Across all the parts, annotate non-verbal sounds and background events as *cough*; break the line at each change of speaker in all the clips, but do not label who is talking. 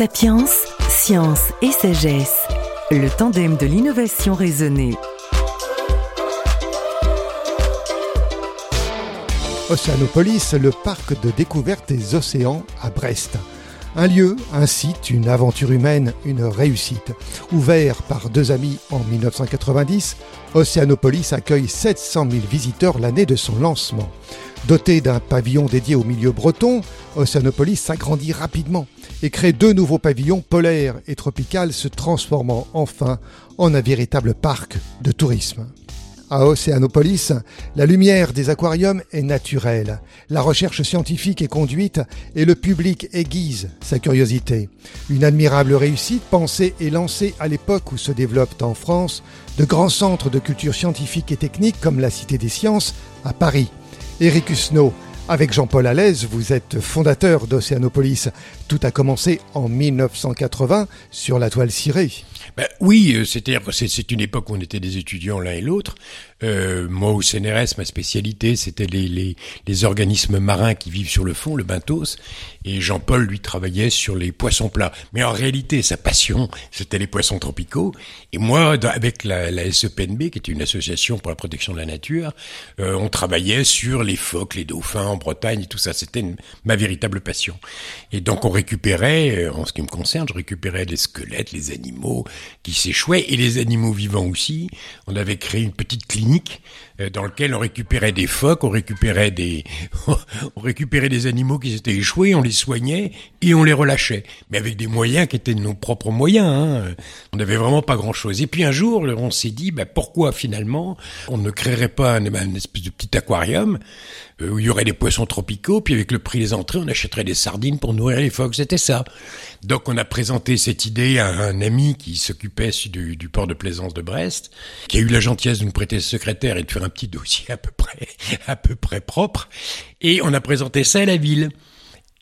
Sapiens, science et sagesse, le tandem de l'innovation raisonnée.
Océanopolis, le parc de découverte des océans à Brest. Un lieu, un site, une aventure humaine, une réussite. Ouvert par deux amis en 1990, Océanopolis accueille 700 000 visiteurs l'année de son lancement. Doté d'un pavillon dédié au milieu breton, Océanopolis s'agrandit rapidement et crée deux nouveaux pavillons polaires et tropicales se transformant enfin en un véritable parc de tourisme. À Océanopolis, la lumière des aquariums est naturelle, la recherche scientifique est conduite et le public aiguise sa curiosité. Une admirable réussite pensée et lancée à l'époque où se développent en France de grands centres de culture scientifique et technique comme la Cité des Sciences à Paris. Éric Husneau, avec Jean-Paul Alès, vous êtes fondateur d'Océanopolis. Tout a commencé en 1980 sur la toile cirée.
Ben, oui, euh, c'est-à-dire c'est une époque où on était des étudiants l'un et l'autre. Euh, moi, au CNRS, ma spécialité, c'était les, les, les, organismes marins qui vivent sur le fond, le benthos. Et Jean-Paul, lui, travaillait sur les poissons plats. Mais en réalité, sa passion, c'était les poissons tropicaux. Et moi, avec la, la, SEPNB, qui est une association pour la protection de la nature, euh, on travaillait sur les phoques, les dauphins en Bretagne et tout ça. C'était ma véritable passion. Et donc, on récupérait, euh, en ce qui me concerne, je récupérais les squelettes, les animaux qui s'échouaient et les animaux vivants aussi. On avait créé une petite clinique dans lequel on récupérait des phoques, on récupérait des, *laughs* on récupérait des animaux qui s'étaient échoués, on les soignait et on les relâchait, mais avec des moyens qui étaient nos propres moyens. Hein. On n'avait vraiment pas grand-chose. Et puis un jour, on s'est dit, bah, pourquoi finalement on ne créerait pas un, un espèce de petit aquarium euh, où il y aurait des poissons tropicaux, puis avec le prix des entrées, on achèterait des sardines pour nourrir les phoques. C'était ça. Donc on a présenté cette idée à un ami qui s'occupait du, du, port de plaisance de Brest, qui a eu la gentillesse de nous prêter secrétaire et de faire un petit dossier à peu près, à peu près propre. Et on a présenté ça à la ville.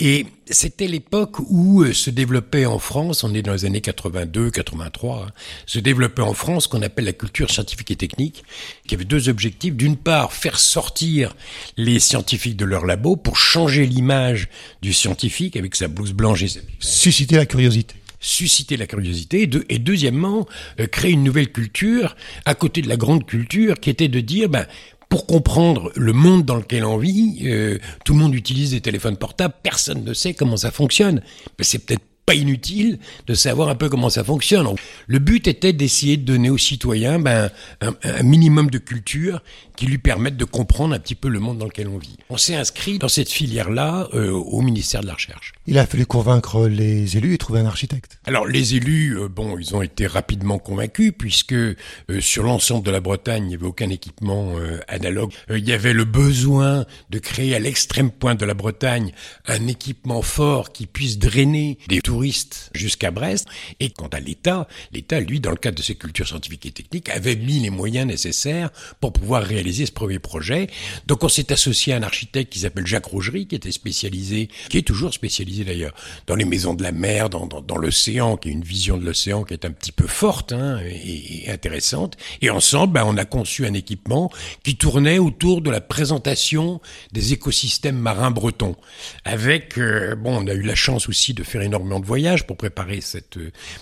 Et c'était l'époque où euh, se développait en France, on est dans les années 82, 83, hein, se développait en France ce qu'on appelle la culture scientifique et technique, qui avait deux objectifs. D'une part, faire sortir les scientifiques de leur labo pour changer l'image du scientifique avec sa blouse blanche et
Susciter la curiosité
susciter la curiosité et, deuxièmement euh, créer une nouvelle culture à côté de la grande culture qui était de dire ben pour comprendre le monde dans lequel on vit, euh, tout le monde utilise des téléphones portables, personne ne sait comment ça fonctionne. C'est peut-être pas inutile de savoir un peu comment ça fonctionne. Le but était d'essayer de donner aux citoyens ben, un, minimum de culture qui lui permette de comprendre un petit peu le monde dans lequel on vit. On s'est inscrit dans cette filière-là euh, au ministère de la Recherche.
Il a fallu convaincre les élus et trouver un architecte.
Alors les élus, euh, bon, ils ont été rapidement convaincus puisque euh, sur l'ensemble de la Bretagne, il n'y avait aucun équipement analogue. il y avait le besoin de créer à l'extrême pointe de la Bretagne un équipement fort qui puisse drainer des touristes jusqu'à Brest. Et quant à l'État, l'État, lui, dans le cadre de ses cultures scientifiques et techniques, avait mis les moyens nécessaires pour pouvoir réaliser ce premier projet. Donc on s'est associé à un architecte qui s'appelle Jacques Rougerie, qui était spécialisé, qui est toujours spécialisé d'ailleurs, dans les maisons de la mer, dans, l'océan, qui est une vision de l'océan qui est un petit peu forte hein, et, intéressante. Et ensemble, ben, on a conçu un équipement qui tournait autour de la présentation des écosystèmes marins bretons. Avec, euh, bon, on a eu la chance aussi de faire énormément de voyage pour préparer cette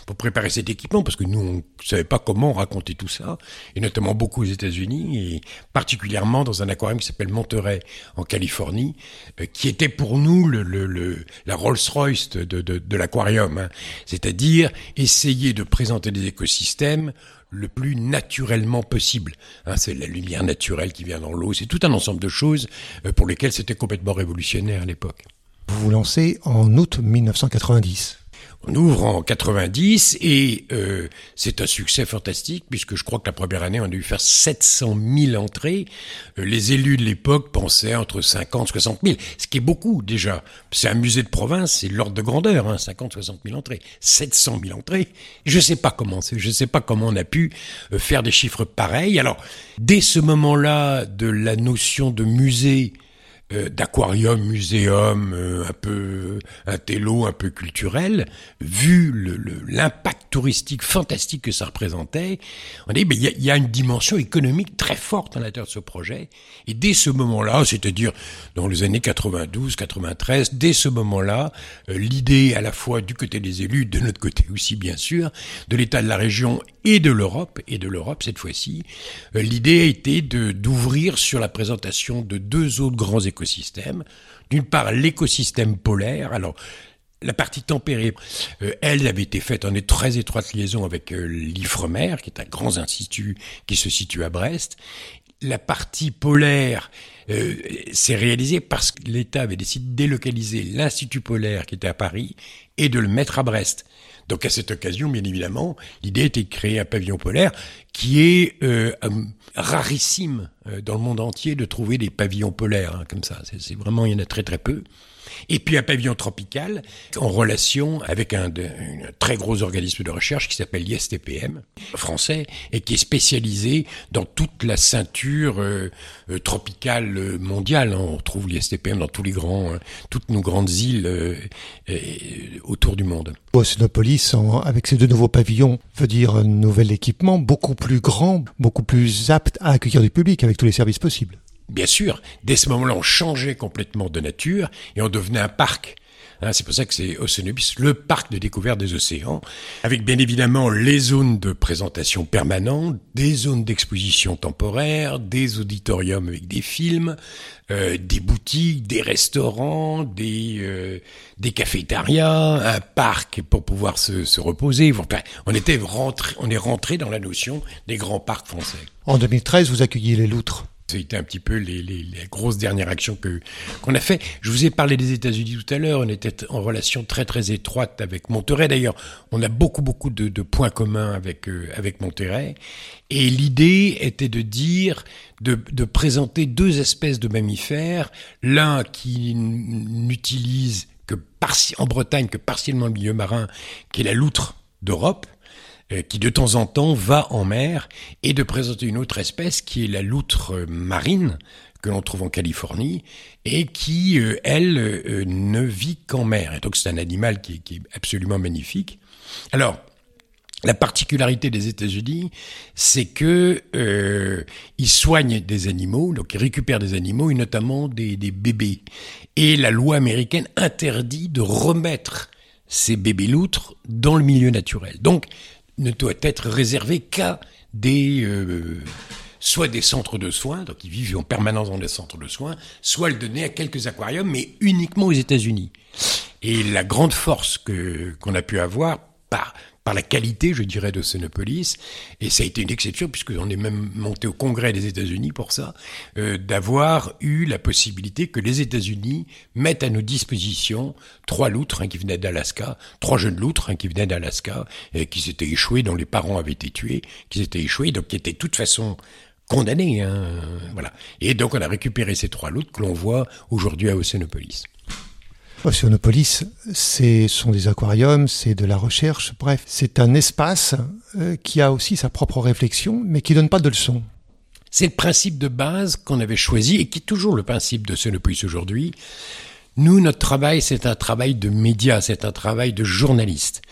pour préparer cet équipement parce que nous on savait pas comment raconter tout ça et notamment beaucoup aux États-Unis et particulièrement dans un aquarium qui s'appelle Monterey en Californie euh, qui était pour nous le, le, le la Rolls-Royce de, de, de l'aquarium hein. c'est-à-dire essayer de présenter des écosystèmes le plus naturellement possible. Hein, c'est la lumière naturelle qui vient dans l'eau. C'est tout un ensemble de choses euh, pour lesquelles c'était complètement révolutionnaire à l'époque.
Vous vous lancez en août 1990.
On ouvre en 90 et euh, c'est un succès fantastique puisque je crois que la première année on a dû faire 700 000 entrées. Euh, les élus de l'époque pensaient entre 50 60 000, ce qui est beaucoup déjà. C'est un musée de province, c'est l'ordre de grandeur, hein, 50 60 000 entrées, 700 000 entrées. Je sais pas comment, je sais pas comment on a pu euh, faire des chiffres pareils. Alors dès ce moment-là de la notion de musée euh, d'aquarium, muséum, euh, un peu un télo, un peu culturel, vu l'impact touristique fantastique que ça représentait, on dit il y, a une dimension économique très forte à l'intérieur de ce projet. Et dès ce moment-là, c'est-à-dire dans les années 92, 93, dès ce moment-là, euh, l'idée à la fois du côté des élus, de notre côté aussi bien sûr, de l'État de la région et de l'Europe, et de l'Europe cette fois-ci, l'idée a été d'ouvrir sur la présentation de deux autres grands D'une part, l'écosystème polaire. Alors, la partie tempérée, euh, elle avait été faite en très étroite liaison avec euh, l'IFREMER, qui est un grand institut qui se situe à Brest. La partie polaire euh, s'est réalisée parce que l'État avait décidé de délocaliser l'Institut polaire qui était à Paris et de le mettre à Brest. Donc à cette occasion, bien évidemment, l'idée était de créer un pavillon polaire qui est euh, rarissime euh, dans le monde entier de trouver des pavillons polaires hein, comme ça. C'est vraiment, il y en a très très peu. Et puis un pavillon tropical en relation avec un, très gros organisme de recherche qui s'appelle l'ISTPM, français, et qui est spécialisé dans toute la ceinture euh, euh, tropicale mondiale. Hein. On trouve l'ISTPM dans tous les grands, hein, toutes nos grandes îles euh, autour du monde.
Océanopolis, avec ces deux nouveaux pavillons, veut dire un nouvel équipement beaucoup plus grand, beaucoup plus apte à accueillir du public avec tous les services possibles.
Bien sûr, dès ce moment-là, on changeait complètement de nature et on devenait un parc. Hein, c'est pour ça que c'est Oceanubis, le parc de découverte des océans, avec bien évidemment les zones de présentation permanente, des zones d'exposition temporaire, des auditoriums avec des films, euh, des boutiques, des restaurants, des euh, cafétérias, un parc pour pouvoir se, se reposer. on était on est rentré dans la notion des grands parcs français.
En 2013, vous accueilliez les loutres.
C'était un petit peu les, les, les, grosses dernières actions que qu'on a fait. Je vous ai parlé des États-Unis tout à l'heure. On était en relation très très étroite avec Monterey. D'ailleurs, on a beaucoup beaucoup de, de points communs avec euh, avec Monterey. Et l'idée était de dire de, de présenter deux espèces de mammifères. L'un qui n'utilise que en Bretagne que partiellement le milieu marin, qui est la loutre d'Europe qui de temps en temps va en mer, et de présenter une autre espèce qui est la loutre marine, que l'on trouve en Californie, et qui, euh, elle, euh, ne vit qu'en mer. Et donc c'est un animal qui, qui, est absolument magnifique. Alors, la particularité des États-Unis, c'est que euh, ils soignent des animaux, donc ils récupèrent des animaux, et notamment des, des bébés. Et la loi américaine interdit de remettre ces bébés loutres dans le milieu naturel. Donc, ne doit être réservé qu'à des euh, soit des centres de soins, donc ils vivent en permanence dans des centres de soins, soit le donner à quelques aquariums, mais uniquement aux États-Unis. Et la grande force que qu'on a pu avoir par par la qualité, je dirais, de Sonopolis, et ça a été une exception puisqu'on est même monté au Congrès des États-Unis pour ça, euh, d'avoir eu la possibilité que les États-Unis mettent à nos dispositions trois loutres hein, qui venaient d'Alaska, trois jeunes loutres hein, qui venaient d'Alaska, et qui s'étaient échoués, dont les parents avaient été tués, qui s'étaient échoués, donc qui étaient de toute façon condamnés. Hein, voilà. Et donc on a récupéré ces trois loutres que l'on voit aujourd'hui à Océanopolis.
Oceanopolis, ce sont des aquariums, c'est de la recherche, bref, c'est un espace euh, qui a aussi sa propre réflexion, mais qui donne pas de leçons.
C'est le principe de base qu'on avait choisi et qui est toujours le principe de Oceanopolis aujourd'hui. Nous, notre travail, c'est un travail de média, c'est un travail de journaliste.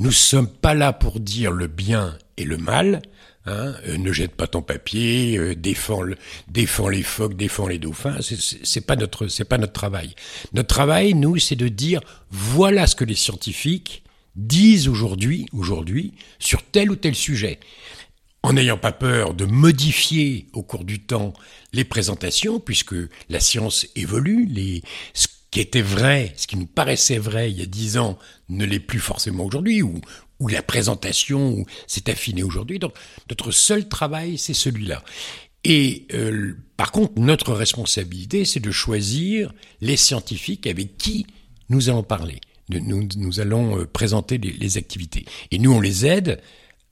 Nous sommes pas là pour dire le bien et le mal, Hein, euh, ne jette pas ton papier, euh, défends, le, défends les phoques, défends les dauphins. C'est pas notre, pas notre travail. Notre travail, nous, c'est de dire voilà ce que les scientifiques disent aujourd'hui, aujourd'hui, sur tel ou tel sujet, en n'ayant pas peur de modifier au cours du temps les présentations, puisque la science évolue, les, qui était vrai, ce qui nous paraissait vrai il y a dix ans, ne l'est plus forcément aujourd'hui, ou, où la présentation s'est affinée aujourd'hui. Donc notre seul travail, c'est celui-là. Et euh, par contre, notre responsabilité, c'est de choisir les scientifiques avec qui nous allons parler. Nous, nous allons euh, présenter les, activités. Et nous, on les aide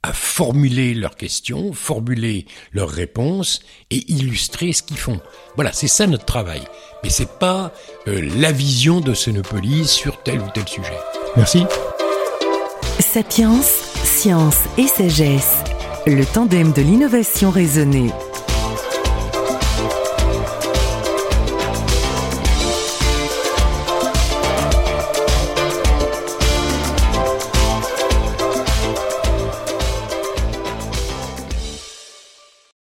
à formuler leurs questions, formuler leurs réponses et illustrer ce qu'ils font. Voilà, c'est ça notre travail. Mais c'est pas euh, la vision de Sonopolis sur tel ou tel sujet.
Merci.
Sapiens, science et sagesse, le tandem de l'innovation raisonnée.